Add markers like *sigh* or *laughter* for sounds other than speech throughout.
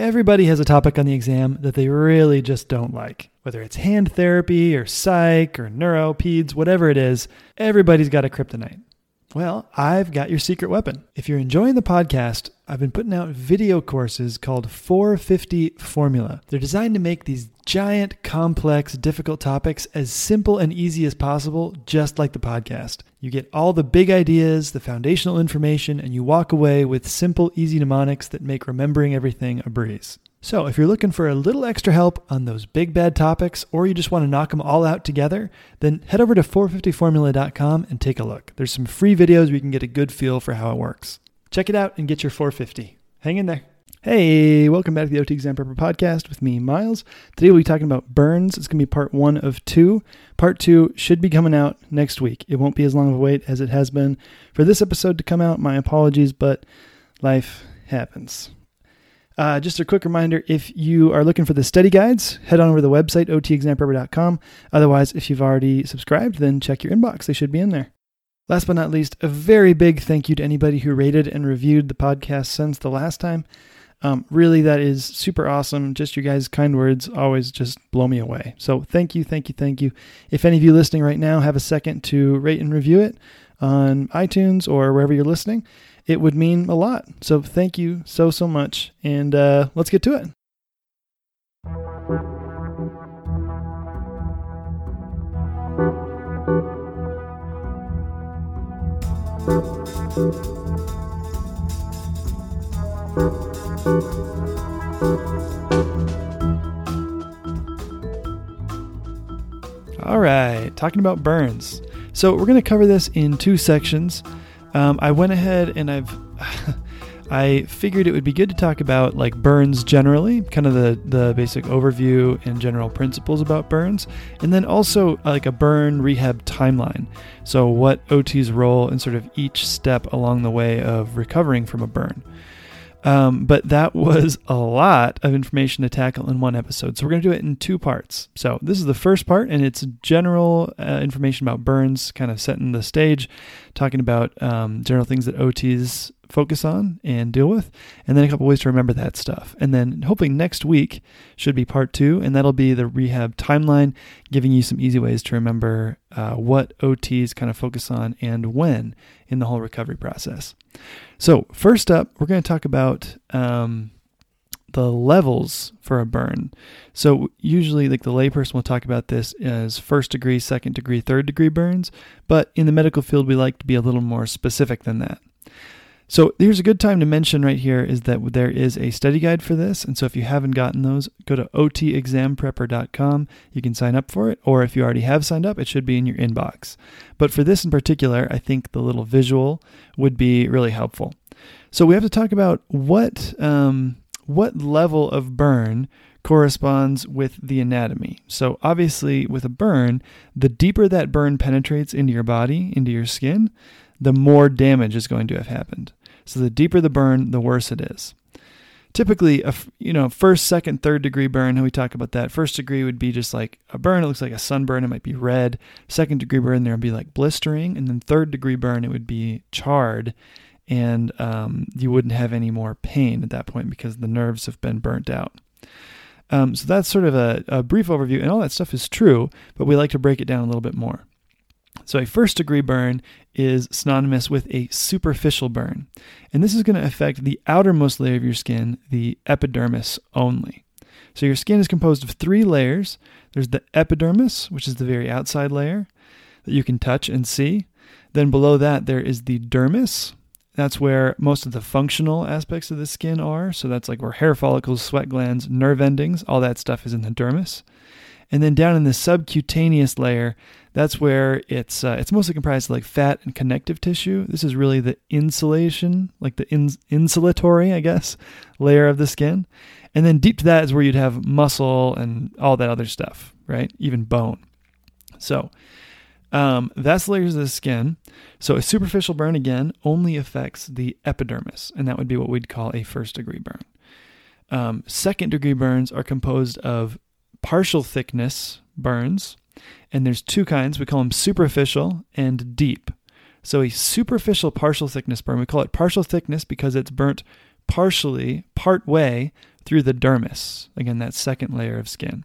Everybody has a topic on the exam that they really just don't like. Whether it's hand therapy or psych or neuro, peds, whatever it is, everybody's got a kryptonite. Well, I've got your secret weapon. If you're enjoying the podcast, I've been putting out video courses called 450 Formula. They're designed to make these giant, complex, difficult topics as simple and easy as possible, just like the podcast. You get all the big ideas, the foundational information, and you walk away with simple, easy mnemonics that make remembering everything a breeze. So, if you're looking for a little extra help on those big bad topics, or you just want to knock them all out together, then head over to 450formula.com and take a look. There's some free videos where you can get a good feel for how it works. Check it out and get your 450. Hang in there. Hey, welcome back to the OT Exam Prepper Podcast with me, Miles. Today we'll be talking about burns. It's going to be part one of two. Part two should be coming out next week. It won't be as long of a wait as it has been for this episode to come out. My apologies, but life happens. Uh, just a quick reminder if you are looking for the study guides, head on over to the website, otexamprepper.com. Otherwise, if you've already subscribed, then check your inbox. They should be in there. Last but not least, a very big thank you to anybody who rated and reviewed the podcast since the last time. Um, really, that is super awesome. Just your guys' kind words always just blow me away. So thank you, thank you, thank you. If any of you listening right now have a second to rate and review it on iTunes or wherever you're listening, it would mean a lot. So thank you so, so much. And uh, let's get to it. All right, talking about burns. So we're going to cover this in two sections. Um, I went ahead and I've *laughs* I figured it would be good to talk about like burns generally, kind of the the basic overview and general principles about burns, and then also like a burn rehab timeline. So what OT's role in sort of each step along the way of recovering from a burn. Um, but that was a lot of information to tackle in one episode. So we're going to do it in two parts. So this is the first part, and it's general uh, information about burns, kind of setting the stage, talking about um, general things that OTs focus on and deal with, and then a couple ways to remember that stuff. And then hopefully next week should be part two, and that'll be the rehab timeline, giving you some easy ways to remember uh, what OTs kind of focus on and when in the whole recovery process. So, first up, we're going to talk about um, the levels for a burn. So, usually, like the layperson will talk about this as first degree, second degree, third degree burns, but in the medical field, we like to be a little more specific than that. So here's a good time to mention right here is that there is a study guide for this. And so if you haven't gotten those, go to otexamprepper.com. You can sign up for it. Or if you already have signed up, it should be in your inbox. But for this in particular, I think the little visual would be really helpful. So we have to talk about what, um, what level of burn corresponds with the anatomy. So, obviously, with a burn, the deeper that burn penetrates into your body, into your skin, the more damage is going to have happened. So the deeper the burn, the worse it is. Typically, a you know first, second, third degree burn. How we talk about that. First degree would be just like a burn. It looks like a sunburn. It might be red. Second degree burn, there would be like blistering, and then third degree burn, it would be charred, and um, you wouldn't have any more pain at that point because the nerves have been burnt out. Um, so that's sort of a, a brief overview, and all that stuff is true, but we like to break it down a little bit more. So, a first degree burn is synonymous with a superficial burn, and this is going to affect the outermost layer of your skin, the epidermis only. So, your skin is composed of three layers there's the epidermis, which is the very outside layer that you can touch and see. Then, below that, there is the dermis. That's where most of the functional aspects of the skin are. So, that's like where hair follicles, sweat glands, nerve endings, all that stuff is in the dermis. And then down in the subcutaneous layer, that's where it's uh, it's mostly comprised of like fat and connective tissue. This is really the insulation, like the ins- insulatory, I guess, layer of the skin. And then deep to that is where you'd have muscle and all that other stuff, right? Even bone. So um, that's layers of the skin. So a superficial burn again only affects the epidermis, and that would be what we'd call a first degree burn. Um, second degree burns are composed of partial thickness burns, and there's two kinds. We call them superficial and deep. So a superficial partial thickness burn, we call it partial thickness because it's burnt partially, part way through the dermis. Again, that second layer of skin.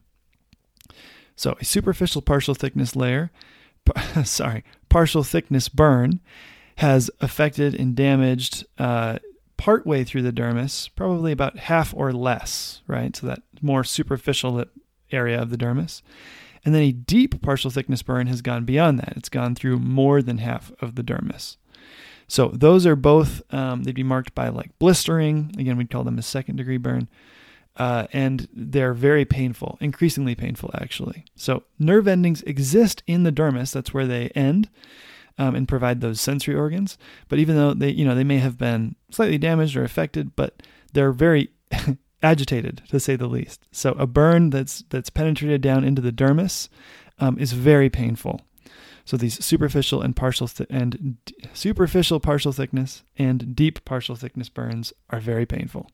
So, a superficial partial thickness layer, *laughs* sorry, partial thickness burn has affected and damaged uh, partway through the dermis, probably about half or less, right? So, that more superficial area of the dermis. And then a deep partial thickness burn has gone beyond that. It's gone through more than half of the dermis. So those are both, um, they'd be marked by like blistering. Again, we'd call them a second degree burn. Uh, and they're very painful, increasingly painful, actually. So nerve endings exist in the dermis. That's where they end. Um, and provide those sensory organs. But even though they, you know, they may have been slightly damaged or affected, but they're very *laughs* agitated to say the least. So a burn that's that's penetrated down into the dermis um, is very painful. So these superficial and partial th- and d- superficial partial thickness and deep partial thickness burns are very painful.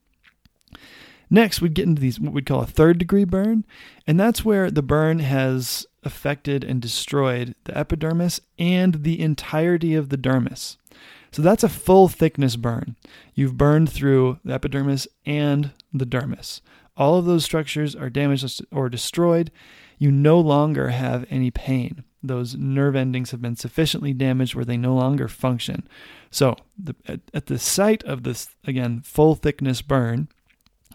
Next, we'd get into these what we'd call a third degree burn, and that's where the burn has affected and destroyed the epidermis and the entirety of the dermis. So that's a full thickness burn. You've burned through the epidermis and the dermis. All of those structures are damaged or destroyed. You no longer have any pain. Those nerve endings have been sufficiently damaged where they no longer function. So, the, at, at the site of this, again, full thickness burn,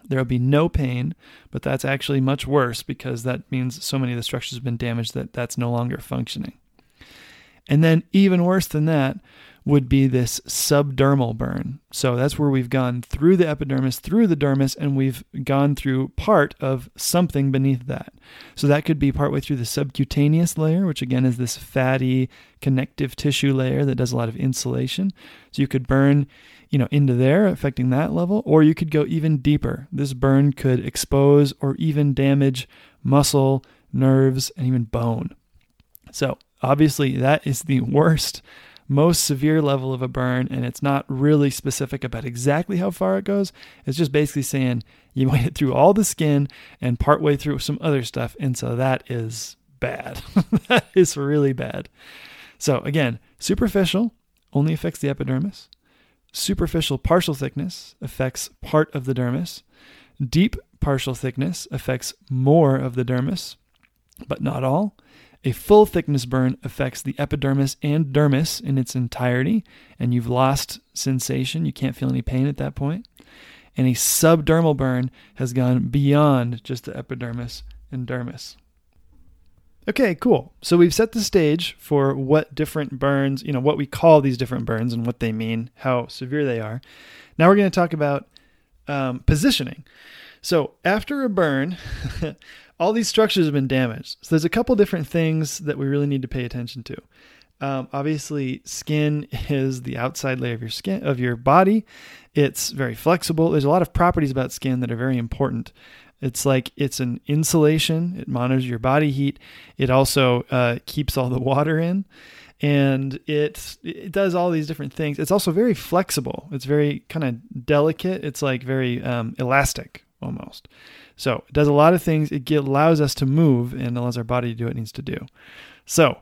there will be no pain, but that's actually much worse because that means so many of the structures have been damaged that that's no longer functioning. And then, even worse than that, would be this subdermal burn. So that's where we've gone through the epidermis, through the dermis, and we've gone through part of something beneath that. So that could be partway through the subcutaneous layer, which again is this fatty connective tissue layer that does a lot of insulation. So you could burn, you know, into there, affecting that level, or you could go even deeper. This burn could expose or even damage muscle, nerves, and even bone. So obviously that is the *laughs* worst most severe level of a burn, and it's not really specific about exactly how far it goes. It's just basically saying you *laughs* went through all the skin and partway through some other stuff, and so that is bad. *laughs* that is really bad. So again, superficial only affects the epidermis. Superficial partial thickness affects part of the dermis. Deep partial thickness affects more of the dermis, but not all. A full thickness burn affects the epidermis and dermis in its entirety, and you've lost sensation. You can't feel any pain at that point. And a subdermal burn has gone beyond just the epidermis and dermis. Okay, cool. So we've set the stage for what different burns, you know, what we call these different burns and what they mean, how severe they are. Now we're going to talk about um, positioning. So after a burn, *laughs* all these structures have been damaged. So there's a couple different things that we really need to pay attention to. Um, obviously, skin *laughs* is the outside layer of your skin of your body. It's very flexible. There's a lot of properties about skin that are very important. It's like it's an insulation. It monitors your body heat. It also uh, keeps all the *laughs* water in, and it it does all these different things. It's also very flexible. It's very kind of delicate. It's like very um, elastic almost. So it does a lot of things. It allows us to move and allows our body to do what it needs to do. So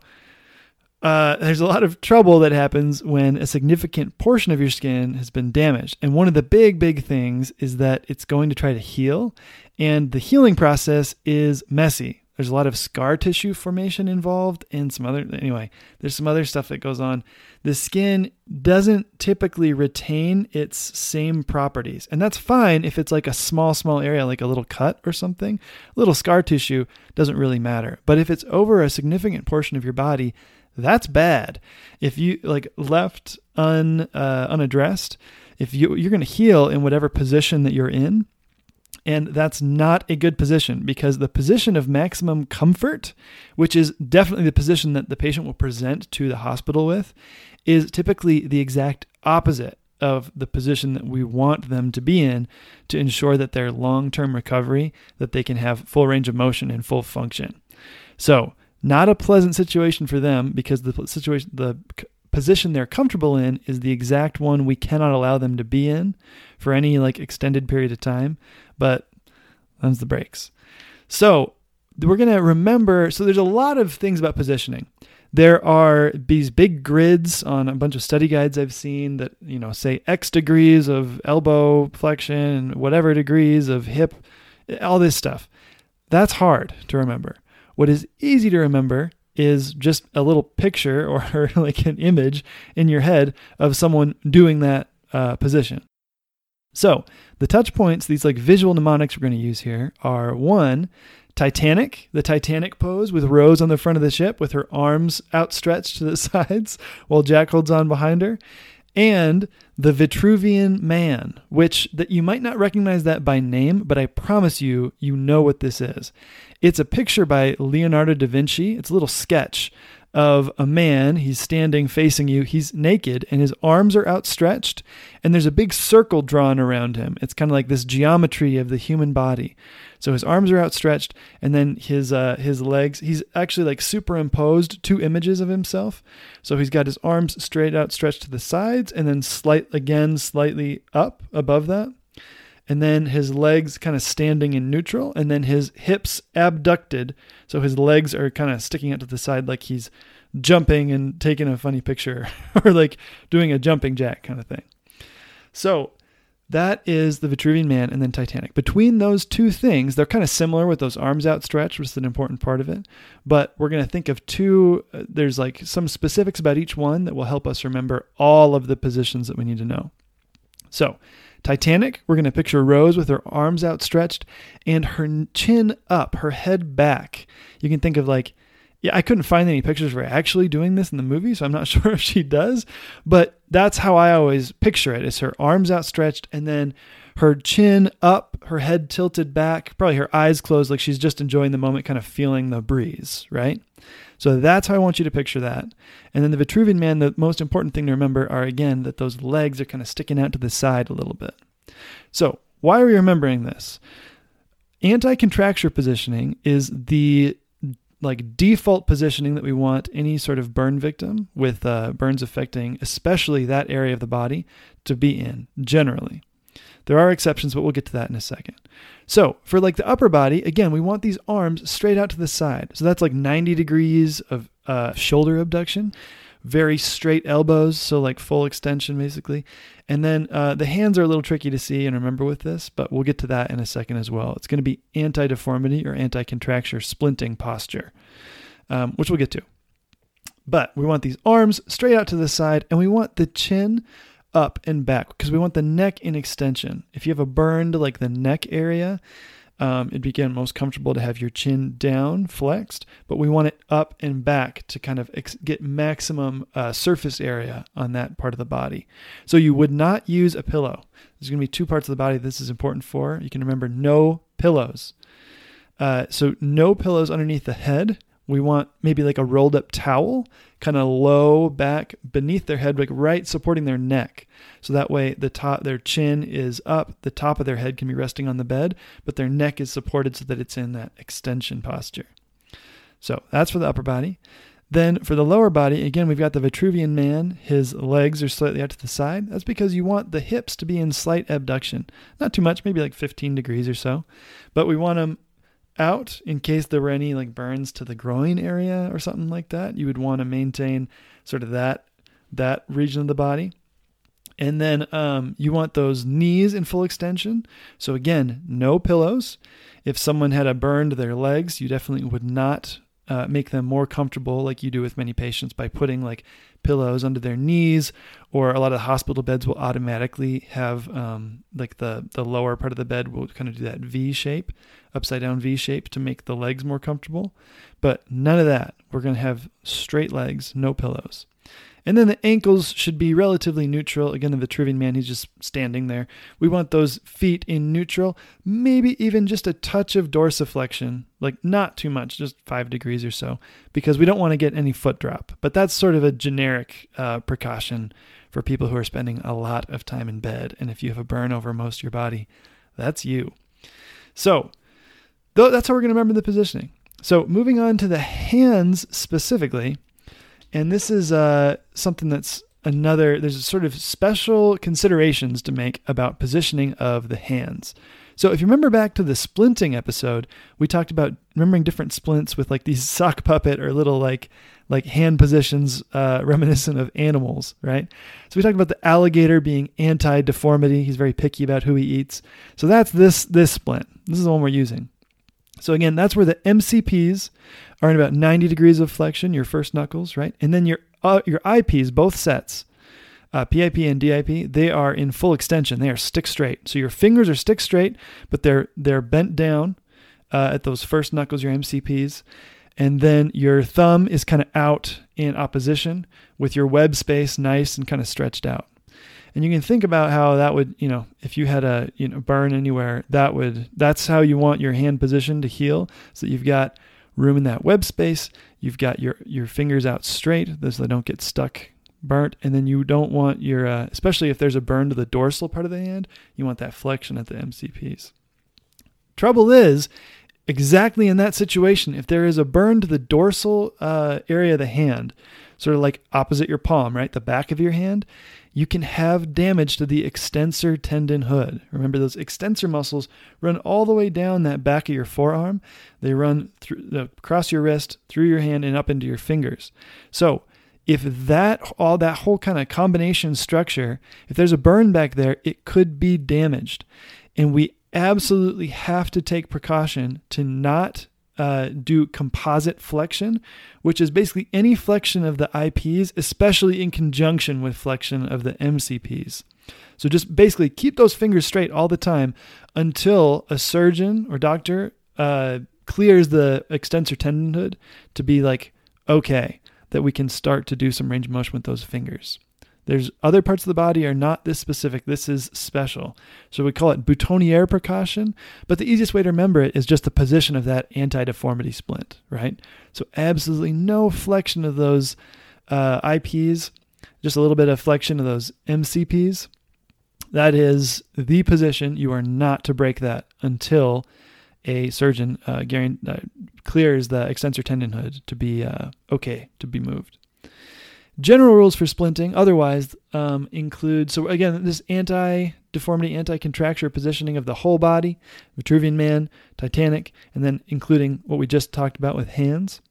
uh, there's a lot of trouble that happens when a significant portion of your skin has been damaged. And one of the big, big things is that it's going to try to heal. And the healing process is messy. There's a lot of scar tissue formation involved and some other, anyway, there's some other stuff that goes on. The skin doesn't typically retain its same properties. And that's fine if it's like a small, small area, like a little cut or something. A Little scar tissue doesn't really matter. But if it's over a significant portion of your body, that's bad. If you like left un, uh, unaddressed, if you you're going to heal in whatever position that you're in, and that's not a good position because the position of maximum comfort, which is definitely the position that the patient will present to the hospital with, is typically the exact opposite of the position that we want them to be in to ensure that their long-term recovery that they can have full range of motion and full function. So, not a pleasant situation for them because the situation the position they're comfortable in is the exact one we cannot allow them to be in for any like extended period of time but them's the breaks. So we're going to remember. So there's a lot of things about positioning. There are these big grids on a bunch of study guides I've seen that, you know, say X degrees of elbow flexion, whatever degrees of hip, all this stuff. That's hard to remember. What is easy to remember is just a little picture *laughs* or like an image in your head of someone doing that uh, position. So the touch points, these like visual mnemonics we're going to use here are one, Titanic, the Titanic pose with Rose on the front of the ship with her arms outstretched to the *laughs* sides while Jack holds on behind her and the Vitruvian Man, which that you might not recognize that by name, but I promise you, you know what this is. It's a picture by Leonardo da Vinci. It's a little sketch of a man. He's standing facing you. He's naked and his arms are outstretched, and there's a big circle drawn around him. It's kind of like this geometry of the human body. So his arms are outstretched, and then his uh, his legs. He's actually like superimposed two images of himself. So he's got his arms straight out, stretched to the sides, and then slight again slightly up above that and then his legs kind of standing in neutral, and then his hips abducted. So his legs are kind of sticking out to the side like he's jumping and taking a funny picture *laughs* or like doing a jumping jack kind of thing. So that is the Vitruvian Man and then Titanic. Between those two things, they're kind of similar with those arms outstretched, which is an important part of it. But we're going to think of two, uh, there's like some specifics about each one that will help us remember all of the positions that we need to know. So, Titanic, we're going to picture Rose with her arms outstretched and her chin up, her head back. You can think of like, yeah, I couldn't find any pictures of her actually doing this in the movie, so I'm not *laughs* sure if she does, but that's how I always picture it. It's her arms outstretched and then her chin up, her head tilted back, probably her eyes closed like she's just enjoying the moment, kind of feeling the breeze, right? So that's how I want you to picture that. And then the Vitruvian man, the most important thing to remember are again that those legs are kind of sticking out to the side a little bit. So, why are we remembering this? Anti-contracture positioning is the like default positioning that we want any sort of burn victim with uh, burns affecting especially that area of the body to be in generally there are exceptions but we'll get to that in a second so for like the upper body, again, we want these arms straight out to the side. So that's like 90 degrees of uh, shoulder abduction, very straight elbows, so like full extension basically. And then uh, the hands are a little tricky to see and remember with this, but we'll get to that in a second as well. It's going to be anti-deformity or anti-contracture splinting posture, um, which we'll get to. But we want these arms straight out to the side, and we want the chin up and back because we want the neck in extension. If you have a burn to like the neck area, um, it'd be again most comfortable to have your chin down, flexed, but we want it up and back to kind of ex- get maximum uh, surface area on that part of the body. So you would not use a pillow. There's going to be two parts of the body this is important for. You can remember no pillows. Uh, so no pillows underneath the head. We want maybe like a rolled up towel, kind of low back beneath their head, like right supporting their neck. So that way the top their chin is up, the top of their head can be resting on the bed, but their neck is supported so that it's in that extension posture. So that's for the upper body. Then for the lower body, again, we've got the Vitruvian man. His legs are slightly out to the side. That's because you want the hips to be in slight abduction. Not too much, maybe like 15 degrees or so. But we want them out in case there were any like burns to the groin area or something like that. You would want to maintain sort of that that region of the body. And then um, you want those knees in full extension. So again, no pillows. If someone had a burn to their legs, you definitely would not uh, make them more comfortable, like you do with many patients, by putting like pillows under their knees, or a lot of hospital beds will automatically have um, like the the lower part of the bed will kind of do that V shape, upside down V shape to make the legs more comfortable. But none of that. We're going to have straight legs, no pillows. And then the ankles should be relatively neutral. Again, the Vitruvian man, he's just standing there. We want those feet in neutral, maybe even just a touch of dorsiflexion, like not too much, just five degrees or so, because we don't want to get any foot drop. But that's sort of a generic uh, precaution for people who are spending a lot of time in bed. And if you have a burn over most of your body, that's you. So, that's how we're going to remember the positioning. So, moving on to the hands specifically, and this is uh, something that's another, there's sort of special considerations to make about positioning of the hands. So if you remember back to the splinting episode, we talked about remembering different splints with like these *laughs* sock puppet or little like like hand positions uh, reminiscent of animals, right? So we talked about the alligator being anti-deformity. He's very picky about who he eats. So that's this this splint. This is the one we're using. So again, that's where the MCPs are in about 90 degrees of flexion, your first knuckles, right? And then your uh, your IPs, both sets, uh, PIP and DIP, they are in full extension. They are stick straight. So your fingers are stick straight, but they're they're bent down uh, at those first knuckles, your MCPs, and then your thumb is kind of out in opposition with your web space nice and kind of stretched out. And you can think about how that would, you know, if you had a you know burn anywhere, that would that's how you want your hand position to heal, so you've got room in that web space. You've got your your fingers out straight, so they don't get stuck burnt, and then you don't want your, uh, especially if there's a burn to the dorsal part of the hand, you want that flexion at the MCPs. Trouble is, exactly in that situation, if there is a burn to the dorsal uh, area of the hand, sort of like opposite your palm, right, the back of your hand, you can have damage to the extensor tendon hood. Remember, those extensor muscles run all the way down that back of your forearm. They run through across your wrist, through your hand, and up into your fingers. So if that all that whole kind of combination structure, if there's a burn back there, it could be damaged. And we absolutely have to take precaution to not uh, do composite flexion, which is basically any flexion of the IPs, especially in conjunction with flexion of the MCPs. So just basically keep those fingers straight all the time until a surgeon or doctor uh, clears the extensor tendon hood to be like, okay, that we can start to do some range of motion with those fingers. There's other parts of the body are not this specific. This is special. So we call it boutonniere precaution, but the easiest way to remember it is just the position of that anti-deformity splint, right? So absolutely no flexion of those uh, IPs, just a little bit of flexion of those MCPs. That is the position. You are not to break that until a surgeon uh, uh, clears the extensor tendon hood to be uh, okay to be moved. General rules for splinting otherwise um, include so again this anti deformity, anti contracture positioning of the whole body, Vitruvian Man, Titanic, and then including what we just talked about with hands.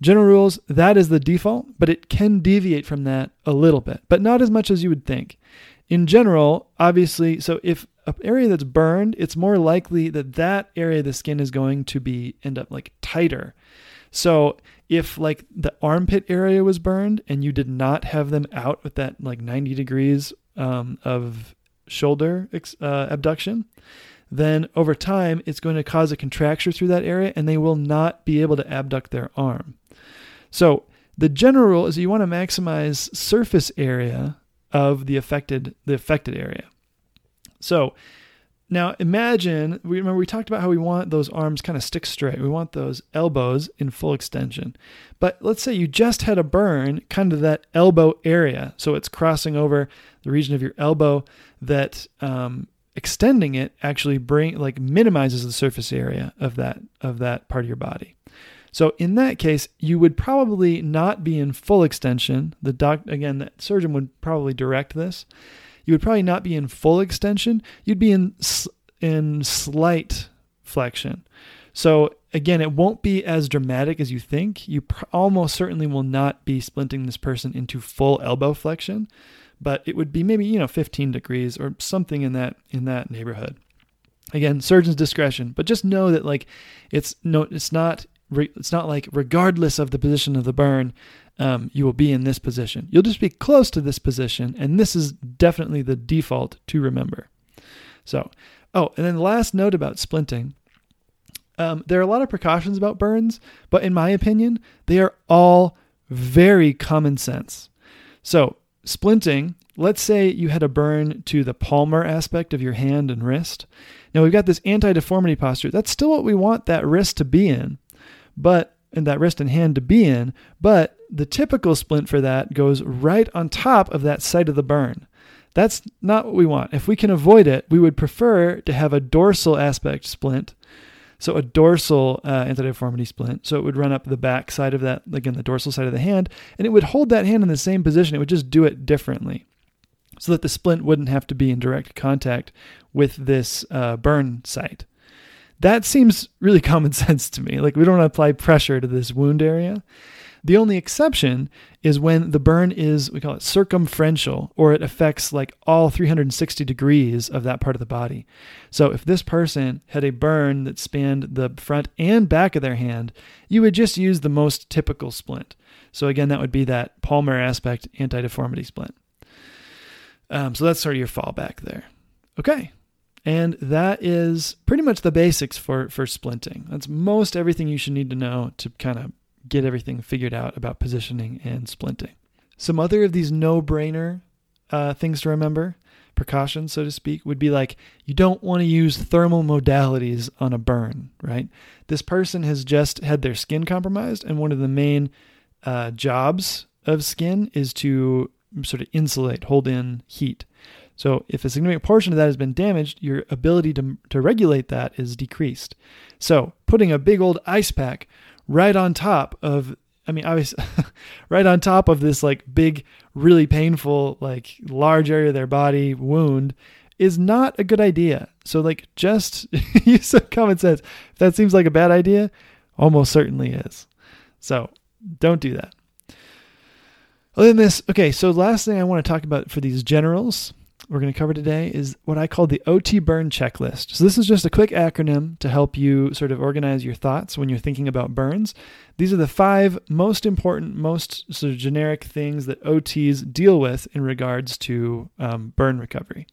General rules, that is the default, but it can deviate from that a little bit, but not as much as you would think. In general, obviously, so if an area that's burned, it's more likely that that area of the skin is going to be end up like tighter. So if like the armpit area was burned and you did not have them out with that like 90 degrees um, of shoulder uh, abduction, then over time it's going to cause a contracture through that area and they will not be able to abduct their arm. So the general rule is you want to maximize surface area of the affected the affected area. So now imagine, we remember we talked about how we want those arms kind of stick straight. We want those elbows in full extension. But let's say you just had a burn kind of that elbow area. So it's crossing over the region of your elbow that um, extending it actually bring like minimizes the surface area of that of that part of your body. So in that case, you would probably not be in full extension. The doc again, the surgeon would probably direct this you would probably not be in full extension. You'd be in in slight flexion. So again, it won't be as dramatic as you think. You pr- almost certainly will not be splinting this person into full elbow flexion, but it would be maybe, you know, 15 degrees or something in that in that neighborhood. Again, surgeon's discretion, but just know that like it's no it's not it's not like regardless of the position of the burn, um, you will be in this position. You'll just be close to this position, and this is definitely the default to remember. So, oh, and then last note about splinting. Um, there are a lot of precautions about burns, but in my opinion, they are all very common sense. So, splinting, let's say you had a burn to the palmar aspect of your hand and wrist. Now, we've got this anti deformity posture. That's still what we want that wrist to be in, but and that wrist and hand to be in, but the typical splint for that goes right on top of that site of the burn. That's not what we want. If we can avoid it, we would prefer to have a dorsal aspect splint. So a dorsal uh, anti-deformity splint. So it would run up the back side of that, again, the dorsal side of the hand, and it would hold that hand in the same position. It would just do it differently. so that the splint wouldn't have to be in direct contact with this uh, burn site. That seems really *laughs* common sense to me. Like, we don't apply pressure to this wound area. The only exception is when the burn is, we call it circumferential, or it affects like all 360 degrees of that part of the body. So if this person had a burn that spanned the front and back of their hand, you would just use the most typical splint. So again, that would be that palmar aspect anti deformity splint. Um, so that's sort of your fallback there. Okay. And that is pretty much the basics for, for splinting. That's most everything you should need to know to kind of get everything figured out about positioning and splinting. Some other of these no brainer uh, things to remember, precautions, so to speak, would be like you don't want to use thermal modalities on a burn, right? This person has just had their skin compromised, and one of the main uh, jobs of skin is to sort of insulate, hold in heat. So if a significant portion of that has been damaged, your ability to, to regulate that is decreased. So putting a big old ice pack right on top of I mean, was *laughs* right on top of this like big, really painful, like large area of their body wound is not a good idea. So like just *laughs* use some common sense. If that seems like a bad idea, almost certainly is. So don't do that. Other than this, okay, so last thing I want to talk about for these generals we're going to cover today is what I call the OT burn checklist. So, this is just a quick acronym to help you sort of organize your thoughts when you're thinking about burns. These are the five most important, most sort of generic things that OTs deal with in regards to um, burn recovery.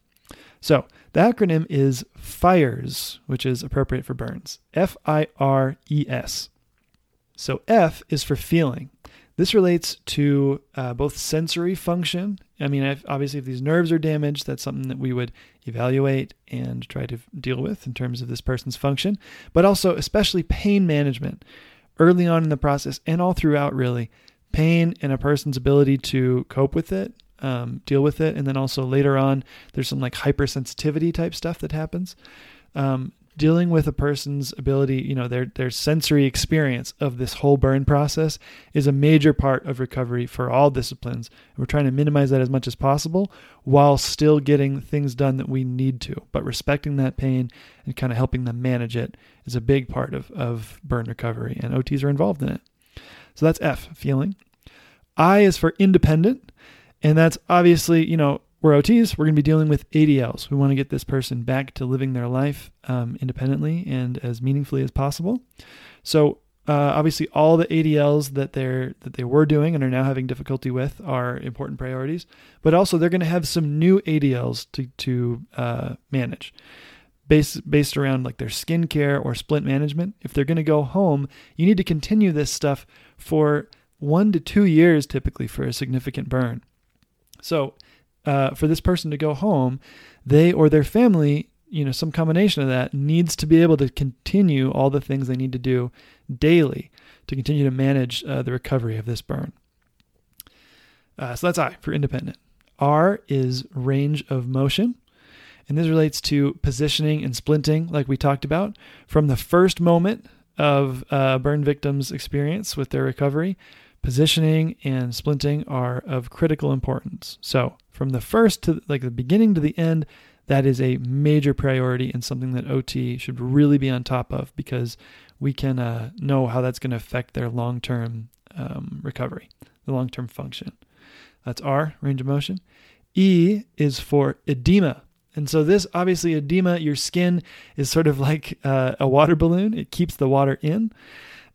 So, the acronym is FIRES, which is appropriate for burns F I R E S. So, F is for feeling. This relates to uh, both sensory function. I mean, if, obviously, if these nerves are damaged, that's something that we would evaluate and try to deal with in terms of this person's function, but also, especially pain management early on in the process and all throughout, really. Pain and a person's ability to cope with it, um, deal with it, and then also later on, there's some like hypersensitivity type stuff that happens. Um, dealing with a person's ability, you know, their their sensory experience of this whole burn process is a major part of recovery for all disciplines. And we're trying to minimize that as much as possible while still getting things done that we need to. But respecting that pain and kind of helping them manage it is a big part of, of burn recovery, and OTs are involved in it. So that's F, feeling. I is for independent, and that's obviously, you know, we're OTs. We're going to be dealing with ADLs. We want to get this person back to living their life um, independently and as meaningfully as possible. So uh, obviously, all the ADLs that they're that they were doing and are now having difficulty with are important priorities. But also, they're going to have some new ADLs to to uh, manage, based based around like their skincare or splint management. If they're going to go home, you need to continue this stuff for one to two years, typically for a significant burn. So uh, for this person to go home, they or their family, you know, some combination of that needs to be able to continue all the things they need to do daily to continue to manage uh, the recovery of this burn. Uh, so that's I for independent. R is range of motion. And this relates to positioning and splinting, like we talked about, from the first moment of uh, burn victims' experience with their recovery. Positioning and splinting are of critical importance. So, from the first to like the beginning to the end, that is a major priority and something that OT should really be on top of because we can uh, know how that's going to affect their long term um, recovery, the long term function. That's R, range of motion. E is for edema. And so, this obviously, edema, your skin is sort of like uh, a water balloon, it keeps the water in.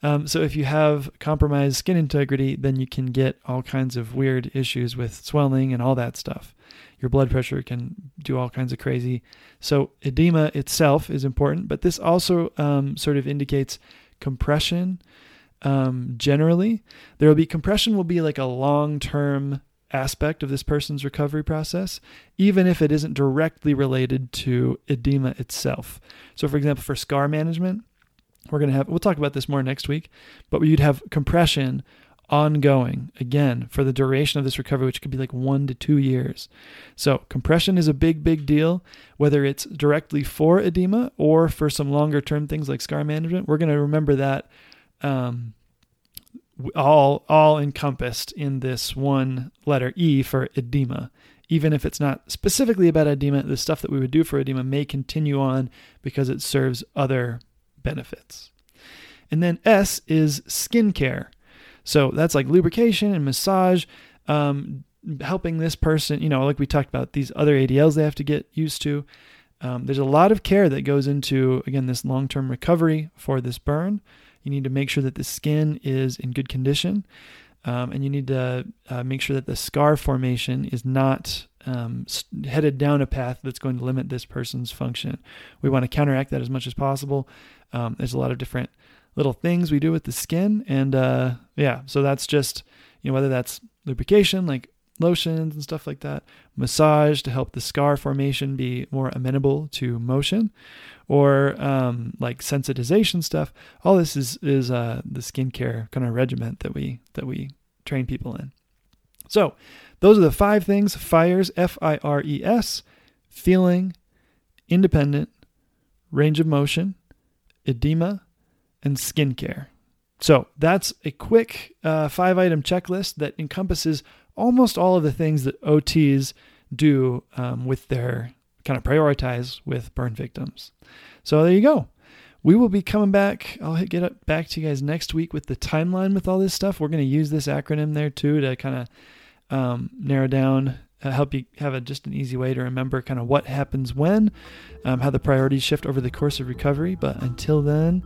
Um, so if you have compromised skin integrity, then you can get all kinds of weird issues with swelling and all that stuff. Your blood pressure can do all kinds of crazy. So edema itself is important, but this also um, sort of indicates compression. Um, generally, there will be compression will be like a long term aspect of this person's recovery process, even if it isn't directly related to edema itself. So, for example, for scar management, we're going to have, we'll talk about this more next week, but you'd have compression ongoing again for the duration of this recovery, which could be like one to two years. So, compression is a big, big deal, whether it's directly for edema or for some longer term things like scar management. We're going to remember that um, all all encompassed in this one letter E for edema. even if it's not specifically about edema, the stuff that we would do for edema may continue on because it serves other benefits. And then S is skincare. So that's like lubrication and massage, um, helping this person, you know, like we talked about these other ADLs they have to get used to. Um, there's a lot of care that goes into, again, this long term recovery for this burn. You need to make sure that the skin is in good condition. Um, and you need to uh, make sure that the scar formation is not um, headed down a path that's going to limit this person's function. We want to counteract that as much as possible. Um, there's a lot of different little things we do with the skin, and uh, yeah, so that's just you know whether that's lubrication like lotions and stuff like that, massage to help the scar formation be more amenable to motion, or um, like sensitization stuff. All this is is uh, the skincare kind of regiment that we that we train people in. So those are the five things: fires, F I R E S, feeling, independent, range of motion, edema, and skincare. So that's a quick uh, five item checklist that encompasses almost all of the things that OTs do um, with their kind of prioritize with burn victims. So there you go. We will be coming back. I'll get up back to you guys next week with the timeline with all this stuff. We're going to use this acronym there too to kind of um, narrow down, uh, help you have a, just an easy way to remember kind of what happens when, um, how the priorities shift over the course of recovery. But until then,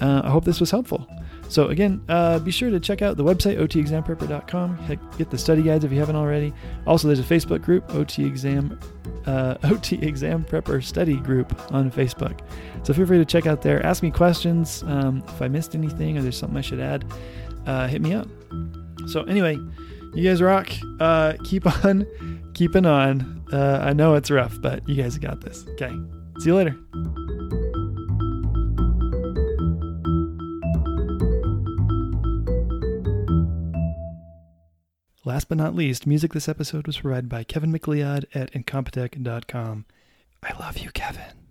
uh, I hope this was helpful. So again, uh, be sure to check out the website otexamprepper.com. Get the study guides if you haven't already. Also, there's a Facebook group, OT Exam, uh, *laughs* OT Exam Prepper Study Group on Facebook. So feel free to check out there. Ask me questions. Um, if I missed anything or there's something I should add, uh, hit me up. So anyway, you guys rock. Uh, keep *laughs* on keeping on. Uh, I know it's rough, but you guys got this. Okay. See you later. Last but not least, music this episode was provided by Kevin MacLeod at Incompetech.com. I love you, Kevin.